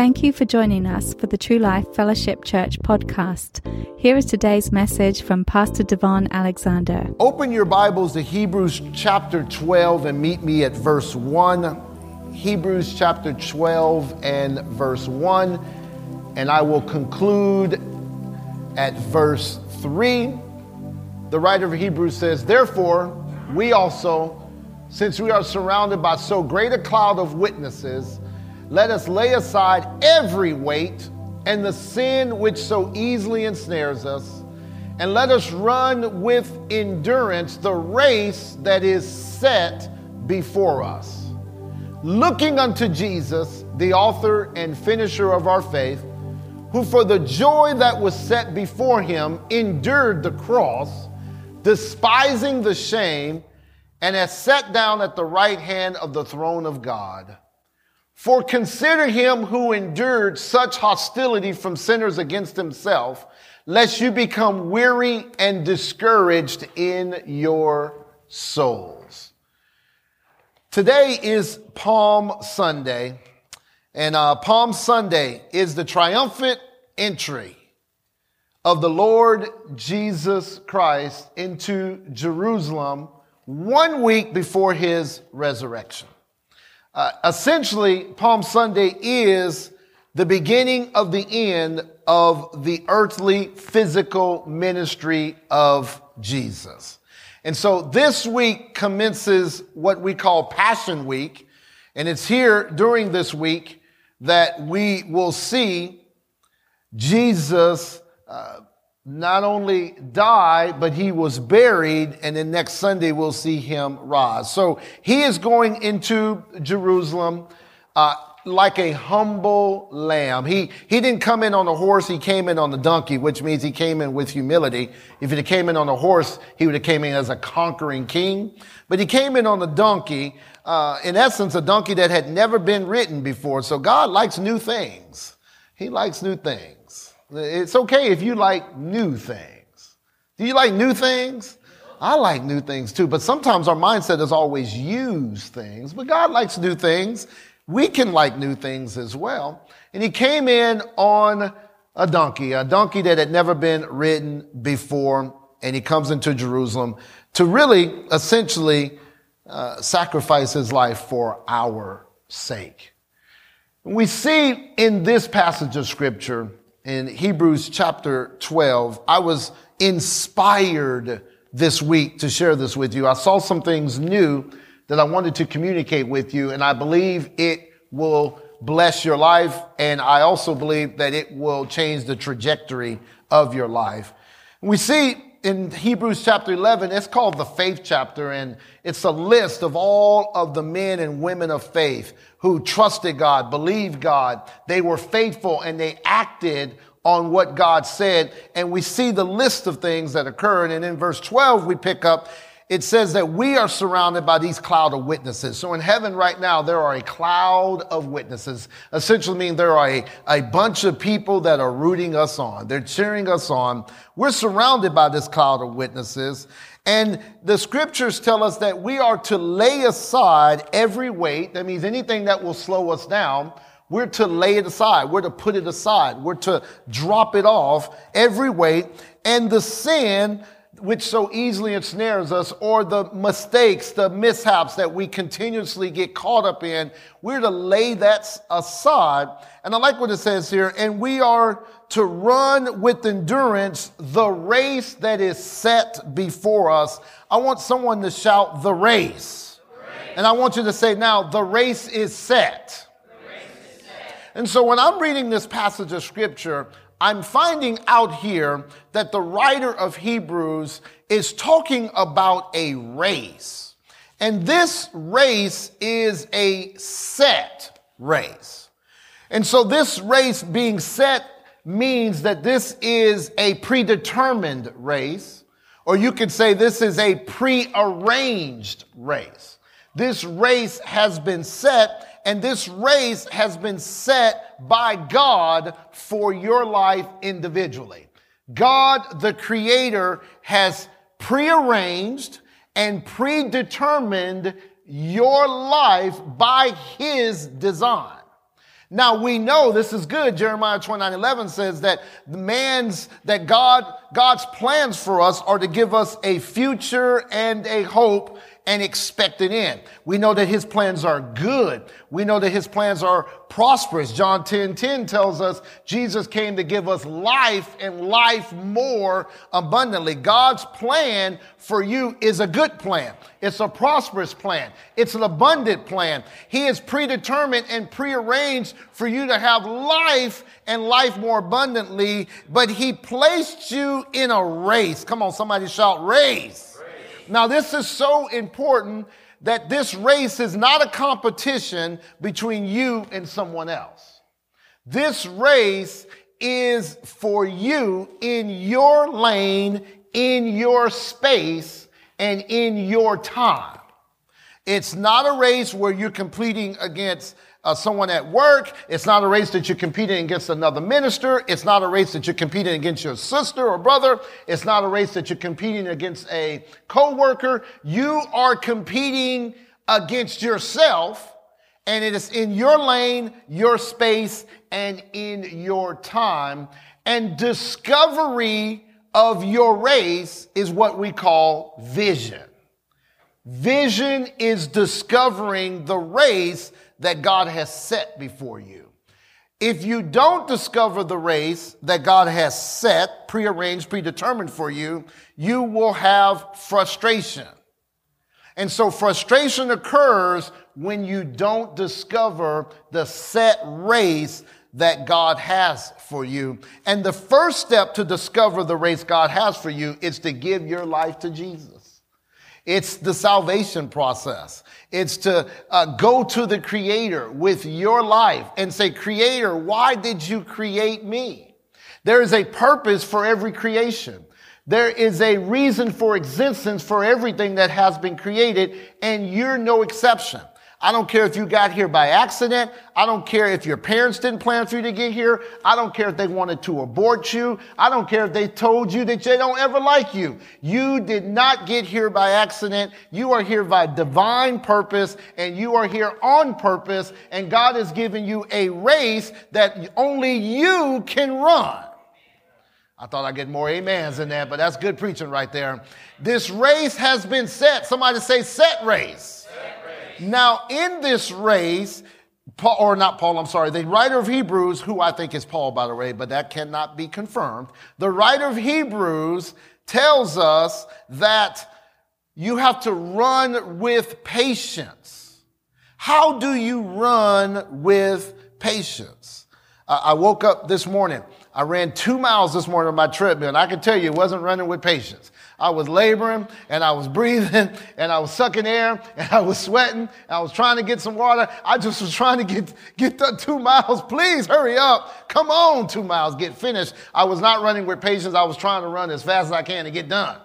Thank you for joining us for the True Life Fellowship Church podcast. Here is today's message from Pastor Devon Alexander. Open your Bibles to Hebrews chapter 12 and meet me at verse 1. Hebrews chapter 12 and verse 1. And I will conclude at verse 3. The writer of Hebrews says, Therefore, we also, since we are surrounded by so great a cloud of witnesses, let us lay aside every weight and the sin which so easily ensnares us, and let us run with endurance the race that is set before us. Looking unto Jesus, the author and finisher of our faith, who for the joy that was set before him endured the cross, despising the shame, and has sat down at the right hand of the throne of God. For consider him who endured such hostility from sinners against himself, lest you become weary and discouraged in your souls. Today is Palm Sunday, and uh, Palm Sunday is the triumphant entry of the Lord Jesus Christ into Jerusalem one week before his resurrection. Uh, essentially, Palm Sunday is the beginning of the end of the earthly physical ministry of Jesus. And so this week commences what we call Passion Week. And it's here during this week that we will see Jesus uh, not only die, but he was buried, and then next Sunday we'll see him rise. So he is going into Jerusalem uh, like a humble lamb. He he didn't come in on a horse; he came in on the donkey, which means he came in with humility. If he came in on a horse, he would have came in as a conquering king. But he came in on the donkey. Uh, in essence, a donkey that had never been ridden before. So God likes new things. He likes new things. It's okay if you like new things. Do you like new things? I like new things too, but sometimes our mindset is always use things, but God likes new things. We can like new things as well. And he came in on a donkey, a donkey that had never been ridden before, and he comes into Jerusalem to really essentially uh, sacrifice his life for our sake. We see in this passage of scripture in Hebrews chapter 12. I was inspired this week to share this with you. I saw some things new that I wanted to communicate with you, and I believe it will bless your life. And I also believe that it will change the trajectory of your life. We see in Hebrews chapter 11, it's called the faith chapter, and it's a list of all of the men and women of faith who trusted God, believed God. They were faithful and they acted on what God said. And we see the list of things that occurred. And in verse 12, we pick up it says that we are surrounded by these cloud of witnesses. So in heaven right now, there are a cloud of witnesses. Essentially mean there are a, a bunch of people that are rooting us on. They're cheering us on. We're surrounded by this cloud of witnesses. And the scriptures tell us that we are to lay aside every weight. That means anything that will slow us down. We're to lay it aside. We're to put it aside. We're to drop it off every weight and the sin which so easily ensnares us, or the mistakes, the mishaps that we continuously get caught up in, we're to lay that aside. And I like what it says here, and we are to run with endurance the race that is set before us. I want someone to shout the race. The race. And I want you to say now, the race is set. Race is set. And so when I'm reading this passage of scripture, I'm finding out here that the writer of Hebrews is talking about a race. And this race is a set race. And so this race being set means that this is a predetermined race, or you could say this is a prearranged race. This race has been set and this race has been set by God for your life individually. God, the creator, has prearranged and predetermined your life by his design. Now we know this is good. Jeremiah 29 11 says that the man's, that God, God's plans for us are to give us a future and a hope and expected end. We know that his plans are good. We know that his plans are prosperous. John 10, 10 tells us Jesus came to give us life and life more abundantly. God's plan for you is a good plan. It's a prosperous plan. It's an abundant plan. He is predetermined and prearranged for you to have life and life more abundantly, but he placed you in a race. Come on, somebody shout race. Now, this is so important that this race is not a competition between you and someone else. This race is for you in your lane, in your space, and in your time. It's not a race where you're competing against uh, someone at work. It's not a race that you're competing against another minister. It's not a race that you're competing against your sister or brother. It's not a race that you're competing against a coworker. You are competing against yourself and it is in your lane, your space, and in your time. And discovery of your race is what we call vision. Vision is discovering the race that God has set before you. If you don't discover the race that God has set, prearranged, predetermined for you, you will have frustration. And so frustration occurs when you don't discover the set race that God has for you. And the first step to discover the race God has for you is to give your life to Jesus. It's the salvation process. It's to uh, go to the creator with your life and say, creator, why did you create me? There is a purpose for every creation. There is a reason for existence for everything that has been created and you're no exception. I don't care if you got here by accident. I don't care if your parents didn't plan for you to get here. I don't care if they wanted to abort you. I don't care if they told you that they don't ever like you. You did not get here by accident. You are here by divine purpose and you are here on purpose and God has given you a race that only you can run. I thought I'd get more amens in that, but that's good preaching right there. This race has been set. Somebody say set race. Now, in this race, Paul, or not Paul, I'm sorry, the writer of Hebrews, who I think is Paul, by the way, but that cannot be confirmed. The writer of Hebrews tells us that you have to run with patience. How do you run with patience? I woke up this morning. I ran two miles this morning on my treadmill, and I can tell you it wasn't running with patience. I was laboring and I was breathing and I was sucking air and I was sweating. and I was trying to get some water. I just was trying to get, get the two miles. Please hurry up. Come on, two miles, get finished. I was not running with patience. I was trying to run as fast as I can to get done.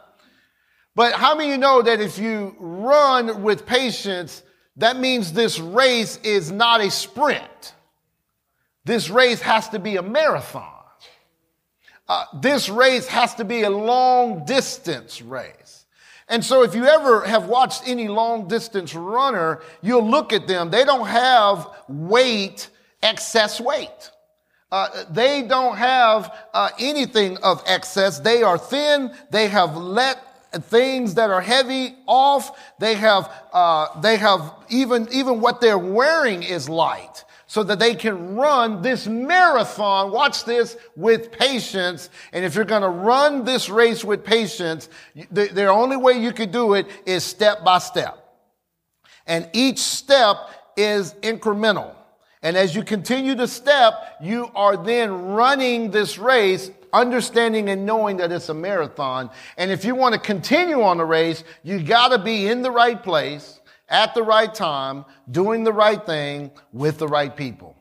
But how many of you know that if you run with patience, that means this race is not a sprint. This race has to be a marathon. Uh, this race has to be a long distance race. And so if you ever have watched any long distance runner, you'll look at them. They don't have weight, excess weight. Uh, they don't have uh, anything of excess. They are thin. They have let things that are heavy off. They have, uh, they have even, even what they're wearing is light so that they can run this marathon, watch this, with patience. And if you're going to run this race with patience, the, the only way you could do it is step by step. And each step is incremental. And as you continue to step, you are then running this race, understanding and knowing that it's a marathon. And if you want to continue on the race, you got to be in the right place at the right time, doing the right thing with the right people.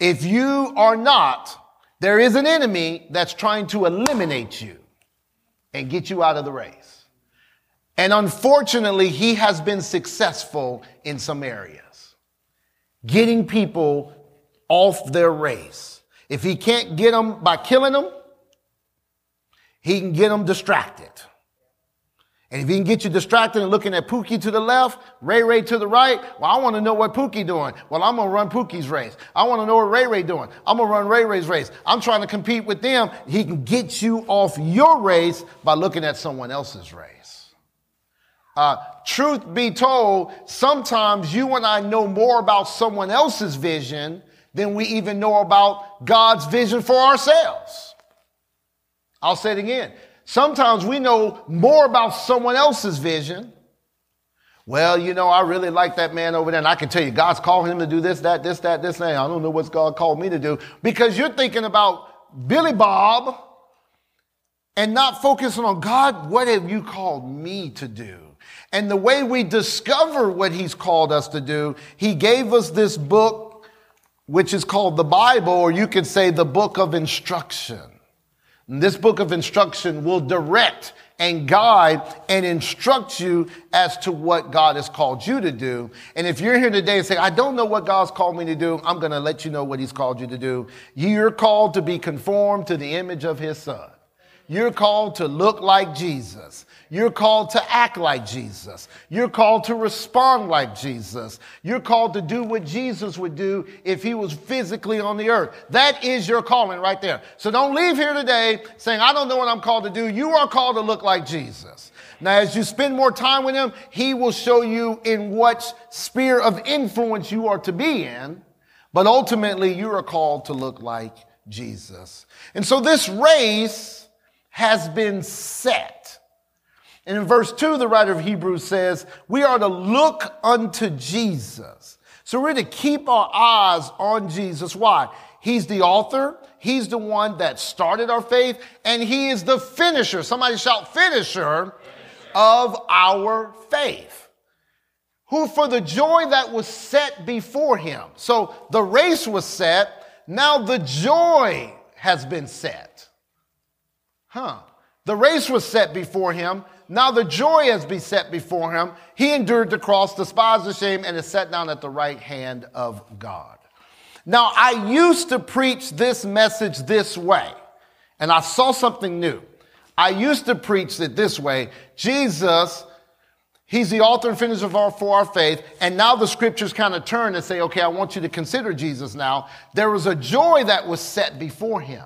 If you are not, there is an enemy that's trying to eliminate you and get you out of the race. And unfortunately, he has been successful in some areas, getting people off their race. If he can't get them by killing them, he can get them distracted. And if he can get you distracted and looking at Pookie to the left, Ray Ray to the right, well, I want to know what Pookie doing. Well, I'm to run Pookie's race. I want to know what Ray Ray doing. I'm to run Ray Ray's race. I'm trying to compete with them. He can get you off your race by looking at someone else's race. Uh, truth be told, sometimes you and I know more about someone else's vision than we even know about God's vision for ourselves. I'll say it again. Sometimes we know more about someone else's vision. Well, you know, I really like that man over there, and I can tell you, God's calling him to do this, that, this, that, this, that. I don't know what God called me to do because you're thinking about Billy Bob and not focusing on God, what have you called me to do? And the way we discover what he's called us to do, he gave us this book, which is called the Bible, or you could say the book of instruction. This book of instruction will direct and guide and instruct you as to what God has called you to do. And if you're here today and say, I don't know what God's called me to do, I'm going to let you know what he's called you to do. You're called to be conformed to the image of his son. You're called to look like Jesus. You're called to act like Jesus. You're called to respond like Jesus. You're called to do what Jesus would do if he was physically on the earth. That is your calling right there. So don't leave here today saying, I don't know what I'm called to do. You are called to look like Jesus. Now, as you spend more time with him, he will show you in what sphere of influence you are to be in. But ultimately, you are called to look like Jesus. And so this race has been set. And in verse 2, the writer of Hebrews says, We are to look unto Jesus. So we're to keep our eyes on Jesus. Why? He's the author, He's the one that started our faith, and He is the finisher. Somebody shout, finisher of our faith. Who for the joy that was set before Him. So the race was set, now the joy has been set. Huh. The race was set before Him. Now the joy has been set before him. He endured the cross, despised the shame, and is set down at the right hand of God. Now, I used to preach this message this way, and I saw something new. I used to preach it this way Jesus, He's the author and finisher of our, for our faith, and now the scriptures kind of turn and say, okay, I want you to consider Jesus now. There was a joy that was set before him.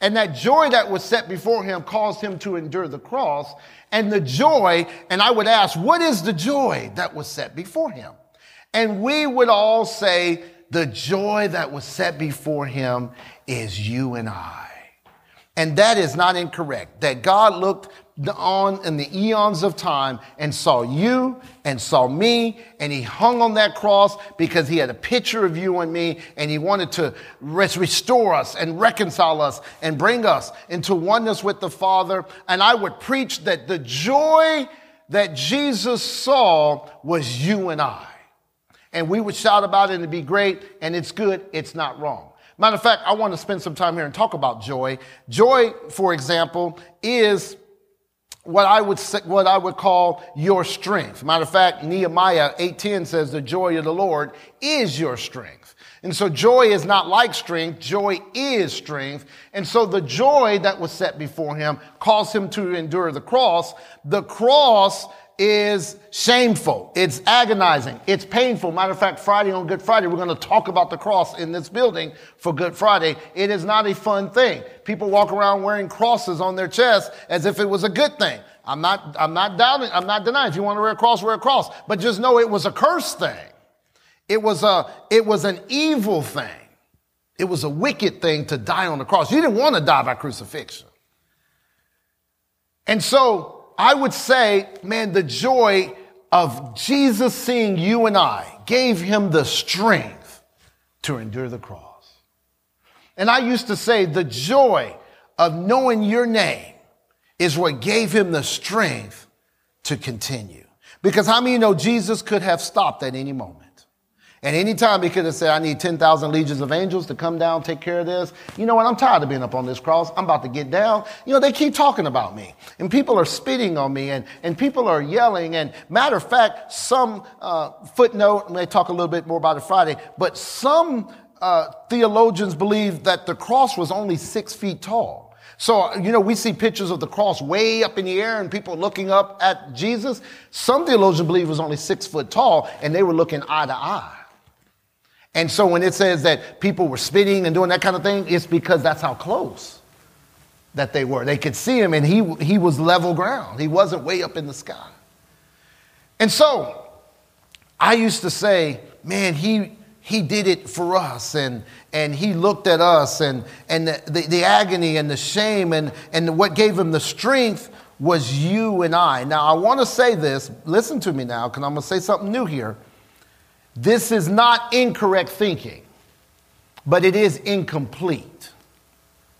And that joy that was set before him caused him to endure the cross. And the joy, and I would ask, what is the joy that was set before him? And we would all say, the joy that was set before him is you and I. And that is not incorrect. That God looked on in the eons of time and saw you and saw me and he hung on that cross because he had a picture of you and me and he wanted to restore us and reconcile us and bring us into oneness with the Father. And I would preach that the joy that Jesus saw was you and I. And we would shout about it and it'd be great and it's good. It's not wrong. Matter of fact, I want to spend some time here and talk about joy. Joy, for example, is what I would say, what I would call your strength. Matter of fact, Nehemiah 8:10 says the joy of the Lord is your strength. And so joy is not like strength, joy is strength. And so the joy that was set before him caused him to endure the cross. The cross is shameful. It's agonizing. It's painful. Matter of fact, Friday on Good Friday, we're going to talk about the cross in this building for Good Friday. It is not a fun thing. People walk around wearing crosses on their chest as if it was a good thing. I'm not, I'm not doubting, I'm not denying. If you want to wear a cross, wear a cross. But just know it was a curse thing. It was a, it was an evil thing. It was a wicked thing to die on the cross. You didn't want to die by crucifixion. And so I would say, man, the joy of Jesus seeing you and I gave him the strength to endure the cross. And I used to say, the joy of knowing your name is what gave him the strength to continue. Because how many know Jesus could have stopped at any moment? And anytime he could have said, I need 10,000 legions of angels to come down, take care of this. You know what? I'm tired of being up on this cross. I'm about to get down. You know, they keep talking about me and people are spitting on me and, and people are yelling. And matter of fact, some uh, footnote, and they talk a little bit more about it Friday, but some uh, theologians believe that the cross was only six feet tall. So, you know, we see pictures of the cross way up in the air and people looking up at Jesus. Some theologians believe it was only six foot tall and they were looking eye to eye. And so when it says that people were spitting and doing that kind of thing, it's because that's how close that they were. They could see him and he, he was level ground. He wasn't way up in the sky. And so I used to say, man, he, he did it for us and, and he looked at us and, and the, the, the, agony and the shame and, and what gave him the strength was you and I. Now, I want to say this. Listen to me now, because I'm going to say something new here. This is not incorrect thinking, but it is incomplete.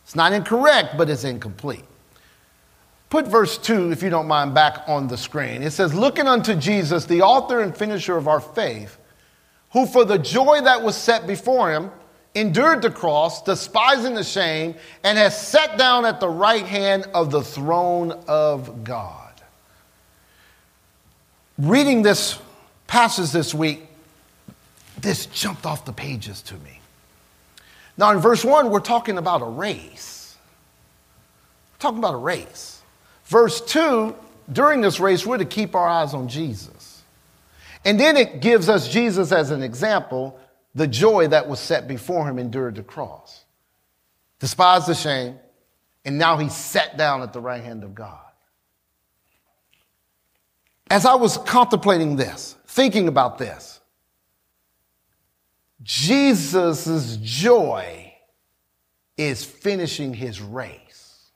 It's not incorrect, but it's incomplete. Put verse 2, if you don't mind, back on the screen. It says, Looking unto Jesus, the author and finisher of our faith, who for the joy that was set before him endured the cross, despising the shame, and has sat down at the right hand of the throne of God. Reading this passage this week, this jumped off the pages to me. Now, in verse 1, we're talking about a race. We're talking about a race. Verse 2, during this race, we're to keep our eyes on Jesus. And then it gives us Jesus as an example, the joy that was set before him endured the cross, despised the shame, and now he sat down at the right hand of God. As I was contemplating this, thinking about this, Jesus' joy is finishing his race.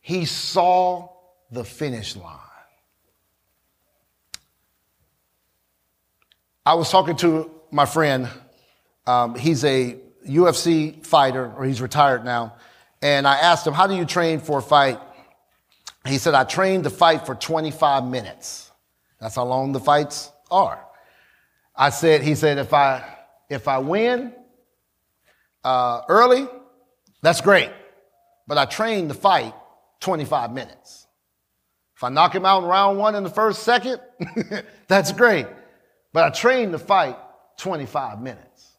He saw the finish line. I was talking to my friend. Um, he's a UFC fighter, or he's retired now. And I asked him, How do you train for a fight? He said, I train to fight for 25 minutes. That's how long the fights are. I said, he said, if I, if I win uh, early, that's great. But I train to fight 25 minutes. If I knock him out in round one in the first second, that's great. But I train to fight 25 minutes.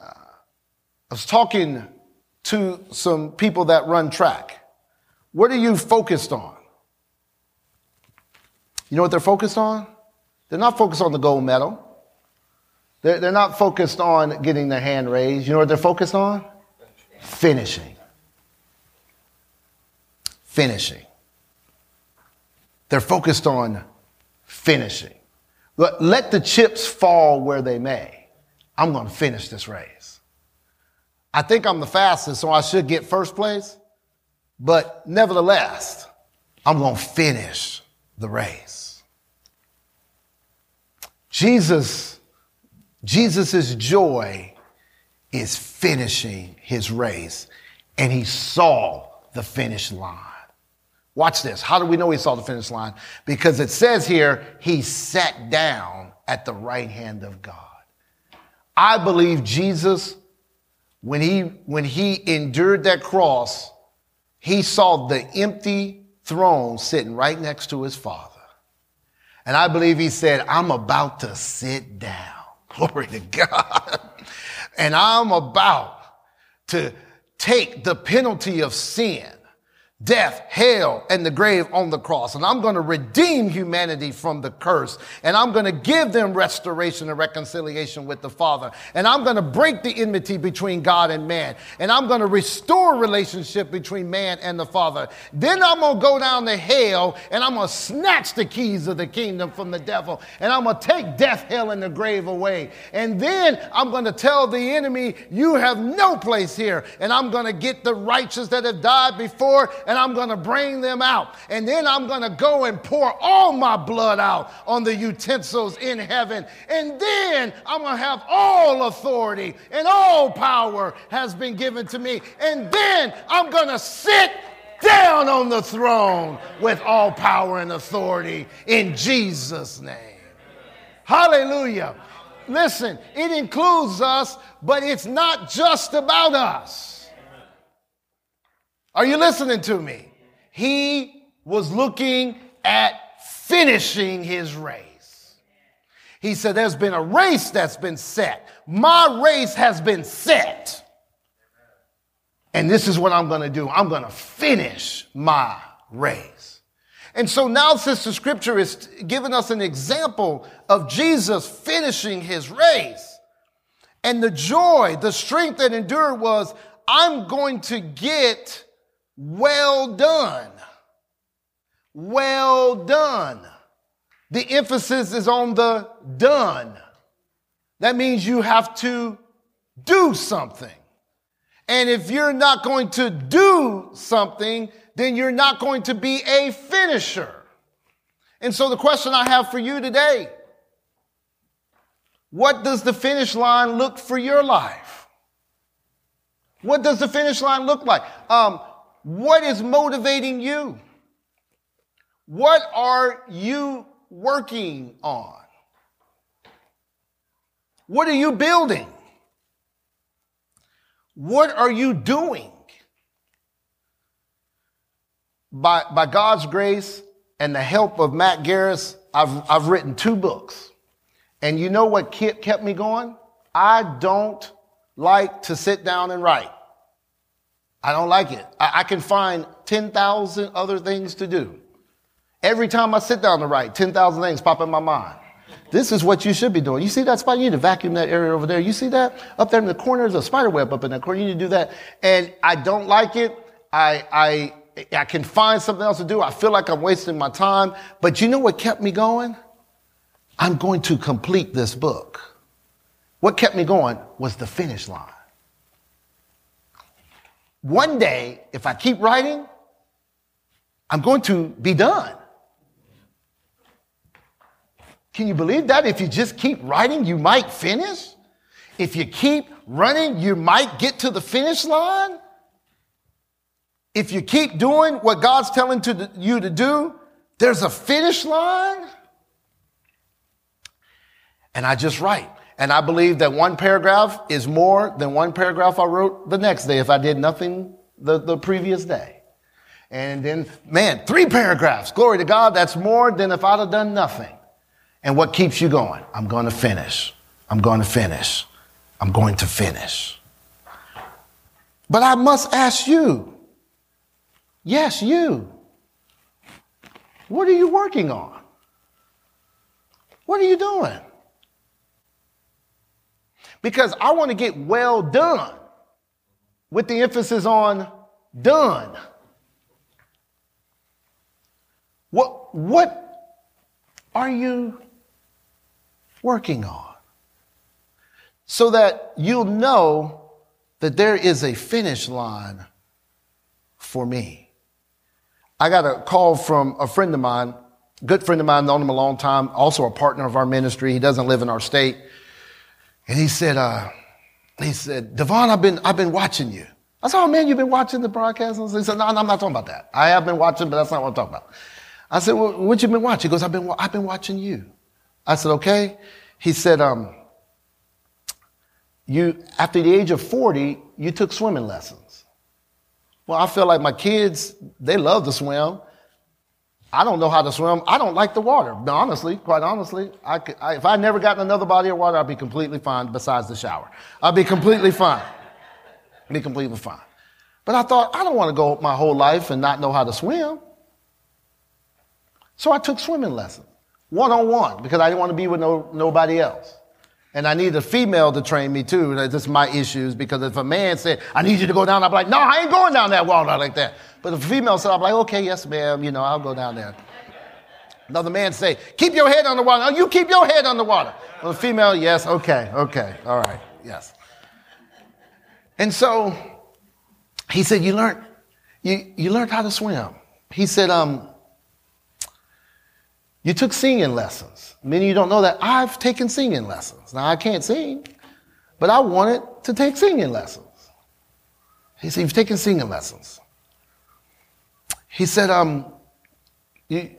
Uh, I was talking to some people that run track. What are you focused on? You know what they're focused on? They're not focused on the gold medal. They're, they're not focused on getting their hand raised. You know what they're focused on? Finishing. Finishing. They're focused on finishing. Let, let the chips fall where they may. I'm going to finish this race. I think I'm the fastest, so I should get first place. But nevertheless, I'm going to finish the race. Jesus, Jesus' joy is finishing his race, and he saw the finish line. Watch this. How do we know he saw the finish line? Because it says here, he sat down at the right hand of God. I believe Jesus, when he, when he endured that cross, he saw the empty throne sitting right next to his father. And I believe he said, I'm about to sit down. Glory to God. and I'm about to take the penalty of sin death, hell, and the grave on the cross. And I'm going to redeem humanity from the curse. And I'm going to give them restoration and reconciliation with the Father. And I'm going to break the enmity between God and man. And I'm going to restore relationship between man and the Father. Then I'm going to go down to hell and I'm going to snatch the keys of the kingdom from the devil. And I'm going to take death, hell, and the grave away. And then I'm going to tell the enemy, you have no place here. And I'm going to get the righteous that have died before and I'm going to bring them out. And then I'm going to go and pour all my blood out on the utensils in heaven. And then I'm going to have all authority and all power has been given to me. And then I'm going to sit down on the throne with all power and authority in Jesus' name. Hallelujah. Listen, it includes us, but it's not just about us. Are you listening to me? He was looking at finishing his race. He said, There's been a race that's been set. My race has been set. And this is what I'm going to do I'm going to finish my race. And so now, the scripture is giving us an example of Jesus finishing his race, and the joy, the strength that endured was, I'm going to get well done. Well done. The emphasis is on the done. That means you have to do something. And if you're not going to do something, then you're not going to be a finisher. And so the question I have for you today, what does the finish line look for your life? What does the finish line look like? Um, what is motivating you? What are you working on? What are you building? What are you doing? By, by God's grace and the help of Matt Garris, I've, I've written two books. And you know what kept me going? I don't like to sit down and write. I don't like it. I, I can find 10,000 other things to do. Every time I sit down to write, 10,000 things pop in my mind. This is what you should be doing. You see that spot? You need to vacuum that area over there. You see that? Up there in the corner, there's a spider web up in that corner. You need to do that. And I don't like it. I, I, I can find something else to do. I feel like I'm wasting my time. But you know what kept me going? I'm going to complete this book. What kept me going was the finish line. One day, if I keep writing, I'm going to be done. Can you believe that? If you just keep writing, you might finish. If you keep running, you might get to the finish line. If you keep doing what God's telling to, you to do, there's a finish line. And I just write. And I believe that one paragraph is more than one paragraph I wrote the next day if I did nothing the, the previous day. And then, man, three paragraphs. Glory to God. That's more than if I'd have done nothing. And what keeps you going? I'm going to finish. I'm going to finish. I'm going to finish. But I must ask you, yes, you, what are you working on? What are you doing? Because I want to get well done with the emphasis on done. What, what are you working on? So that you'll know that there is a finish line for me. I got a call from a friend of mine, good friend of mine, known him a long time, also a partner of our ministry. He doesn't live in our state. And he said, uh, he said, Devon, I've been, I've been watching you. I said, oh man, you've been watching the broadcast? He said, no, no, I'm not talking about that. I have been watching, but that's not what I'm talking about. I said, well, what you been watching? He goes, I've been, I've been watching you. I said, okay. He said, um, you, after the age of 40, you took swimming lessons. Well, I feel like my kids, they love to swim. I don't know how to swim. I don't like the water. Honestly, quite honestly, I could, I, if I never got in another body of water, I'd be completely fine. Besides the shower, I'd be completely fine. I'd be completely fine. But I thought I don't want to go my whole life and not know how to swim. So I took swimming lessons one on one because I didn't want to be with no, nobody else. And I need a female to train me too. That's my issues because if a man said, I need you to go down, I'd be like, no, I ain't going down that water like that. But if a female said, I'm like, okay, yes, ma'am, you know, I'll go down there. Another man say, keep your head on the water. Oh, you keep your head on the water. Well, the female, yes, okay, okay, all right, yes. And so he said, you learned, you, you learned how to swim. He said, um, you took singing lessons. Many of you don't know that I've taken singing lessons. Now I can't sing, but I wanted to take singing lessons. He said, You've taken singing lessons. He said, um, you,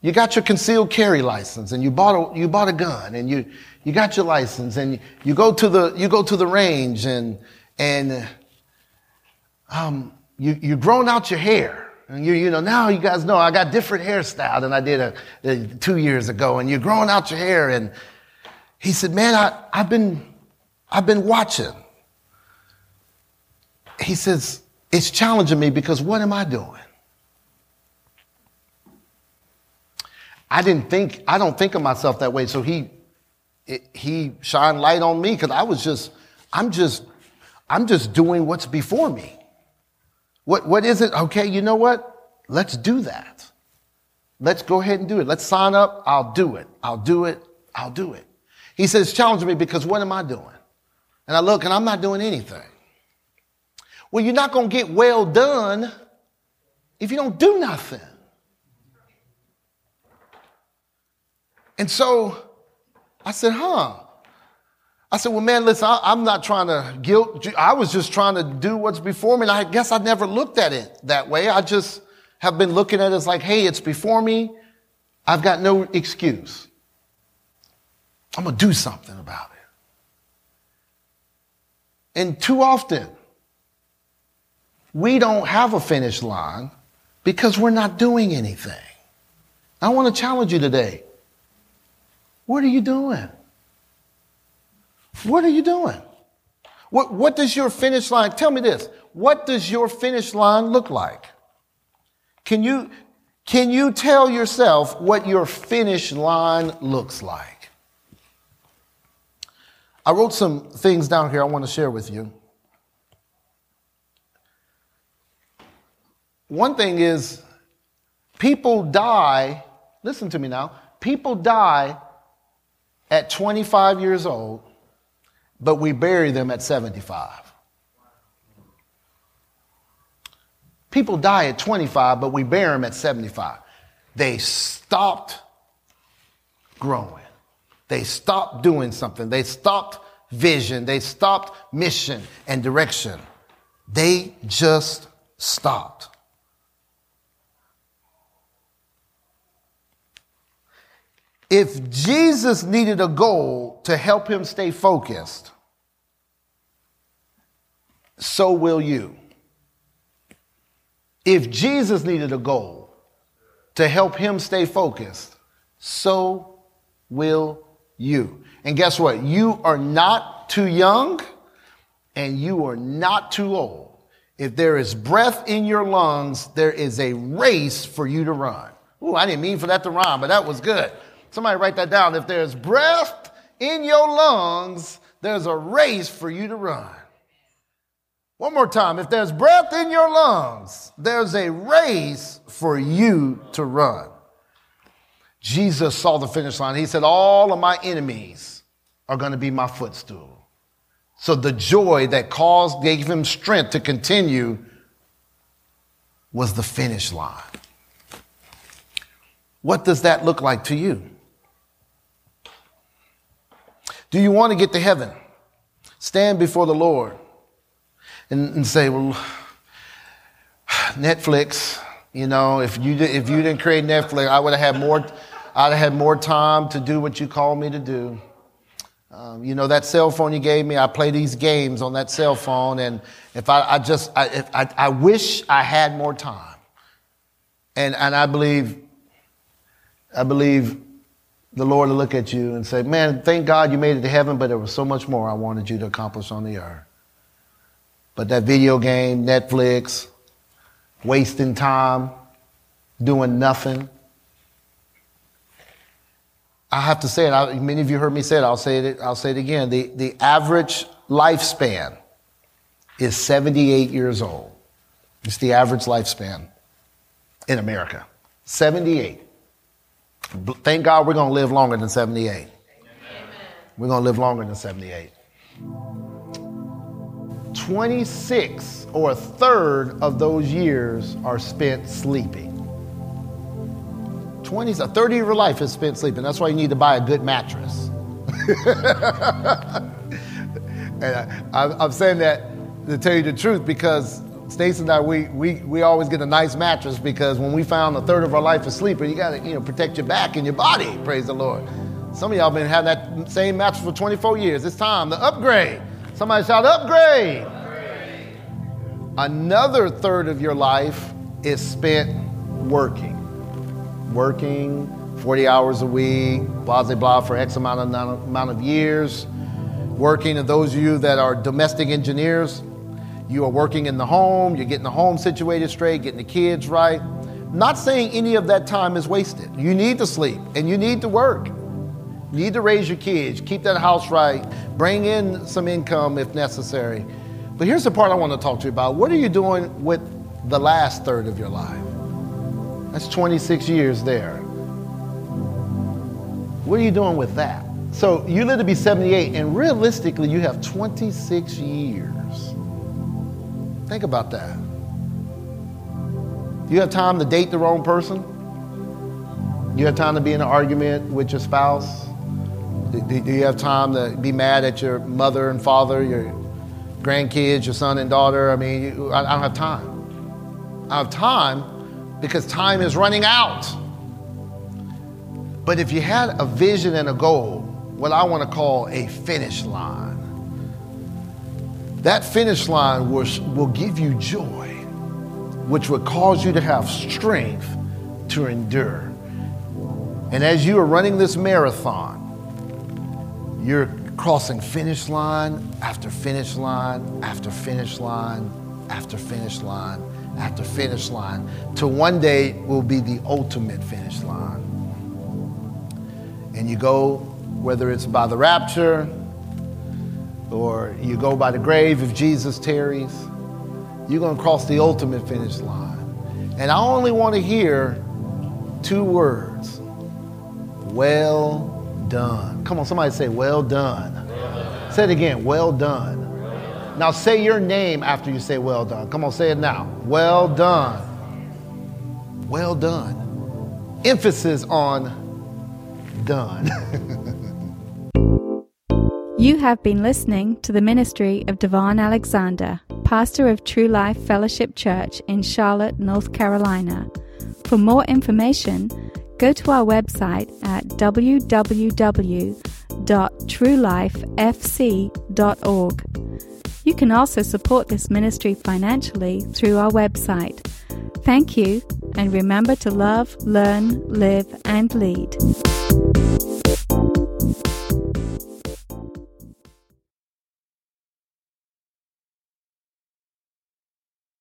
you got your concealed carry license and you bought a, you bought a gun and you, you got your license and you, you go to the, you go to the range and, and, um, you, you've grown out your hair. And you, you know, now you guys know I got different hairstyle than I did a, a, two years ago. And you're growing out your hair and, he said, Man, I, I've, been, I've been watching. He says, It's challenging me because what am I doing? I didn't think, I don't think of myself that way. So he, it, he shined light on me because I was just, I'm just, I'm just doing what's before me. What, what is it? Okay, you know what? Let's do that. Let's go ahead and do it. Let's sign up. I'll do it. I'll do it. I'll do it. He says, challenge me because what am I doing? And I look and I'm not doing anything. Well, you're not going to get well done if you don't do nothing. And so I said, huh. I said, well, man, listen, I, am not trying to guilt. I was just trying to do what's before me. And I guess I never looked at it that way. I just have been looking at it as like, hey, it's before me. I've got no excuse. I'm going to do something about it. And too often, we don't have a finish line because we're not doing anything. I want to challenge you today. What are you doing? What are you doing? What, what does your finish line, tell me this, what does your finish line look like? Can you, can you tell yourself what your finish line looks like? I wrote some things down here I want to share with you. One thing is, people die, listen to me now, people die at 25 years old, but we bury them at 75. People die at 25, but we bury them at 75. They stopped growing. They stopped doing something. They stopped vision. They stopped mission and direction. They just stopped. If Jesus needed a goal to help him stay focused, so will you. If Jesus needed a goal to help him stay focused, so will you. And guess what? You are not too young and you are not too old. If there is breath in your lungs, there is a race for you to run. Ooh, I didn't mean for that to rhyme, but that was good. Somebody write that down. If there's breath in your lungs, there's a race for you to run. One more time. If there's breath in your lungs, there's a race for you to run. Jesus saw the finish line. He said, All of my enemies are going to be my footstool. So the joy that caused, gave him strength to continue was the finish line. What does that look like to you? Do you want to get to heaven? Stand before the Lord and, and say, well, Netflix, you know, if you, if you didn't create Netflix, I would have had more, I'd have had more time to do what you called me to do. Um, you know, that cell phone you gave me, I play these games on that cell phone, and if I, I just, I, if I, I wish I had more time. And, and I believe, I believe the Lord to look at you and say, Man, thank God you made it to heaven, but there was so much more I wanted you to accomplish on the earth. But that video game, Netflix, wasting time, doing nothing. I have to say it. I, many of you heard me say it. I'll say it. I'll say it again. The, the average lifespan is 78 years old. It's the average lifespan in America. 78. Thank God we're going to live longer than 78. Amen. We're going to live longer than 78. 26 or a third of those years are spent sleeping. 20, a third of your life is spent sleeping. That's why you need to buy a good mattress. and I, I'm saying that to tell you the truth because Stacy and I, we, we, we always get a nice mattress because when we found a third of our life is sleeping, you got to you know, protect your back and your body, praise the Lord. Some of y'all been having that same mattress for 24 years. It's time to upgrade. Somebody shout, upgrade. upgrade. Another third of your life is spent working. Working 40 hours a week, blah, blah, blah, for X amount of, amount of years, working. And those of you that are domestic engineers, you are working in the home, you're getting the home situated straight, getting the kids right. Not saying any of that time is wasted. You need to sleep and you need to work. You need to raise your kids, keep that house right, bring in some income if necessary. But here's the part I want to talk to you about. What are you doing with the last third of your life? That's 26 years there. What are you doing with that? So you live to be 78, and realistically, you have 26 years. Think about that. Do you have time to date the wrong person? Do you have time to be in an argument with your spouse? Do, do you have time to be mad at your mother and father, your grandkids, your son and daughter? I mean, you, I, I don't have time. I have time because time is running out. But if you had a vision and a goal, what I want to call a finish line, that finish line will, will give you joy, which will cause you to have strength to endure. And as you are running this marathon, you're crossing finish line after finish line after finish line after finish line after finish line to one day will be the ultimate finish line. And you go, whether it's by the rapture or you go by the grave if Jesus tarries, you're going to cross the ultimate finish line. And I only want to hear two words well done. Come on, somebody say, well done. Well done. Say it again, well done. well done. Now say your name after you say well done. Come on, say it now. Well done. Well done. Emphasis on done. you have been listening to the ministry of Devon Alexander, pastor of True Life Fellowship Church in Charlotte, North Carolina. For more information, go to our website at www.truelifefc.org. You can also support this ministry financially through our website. Thank you, and remember to love, learn, live, and lead.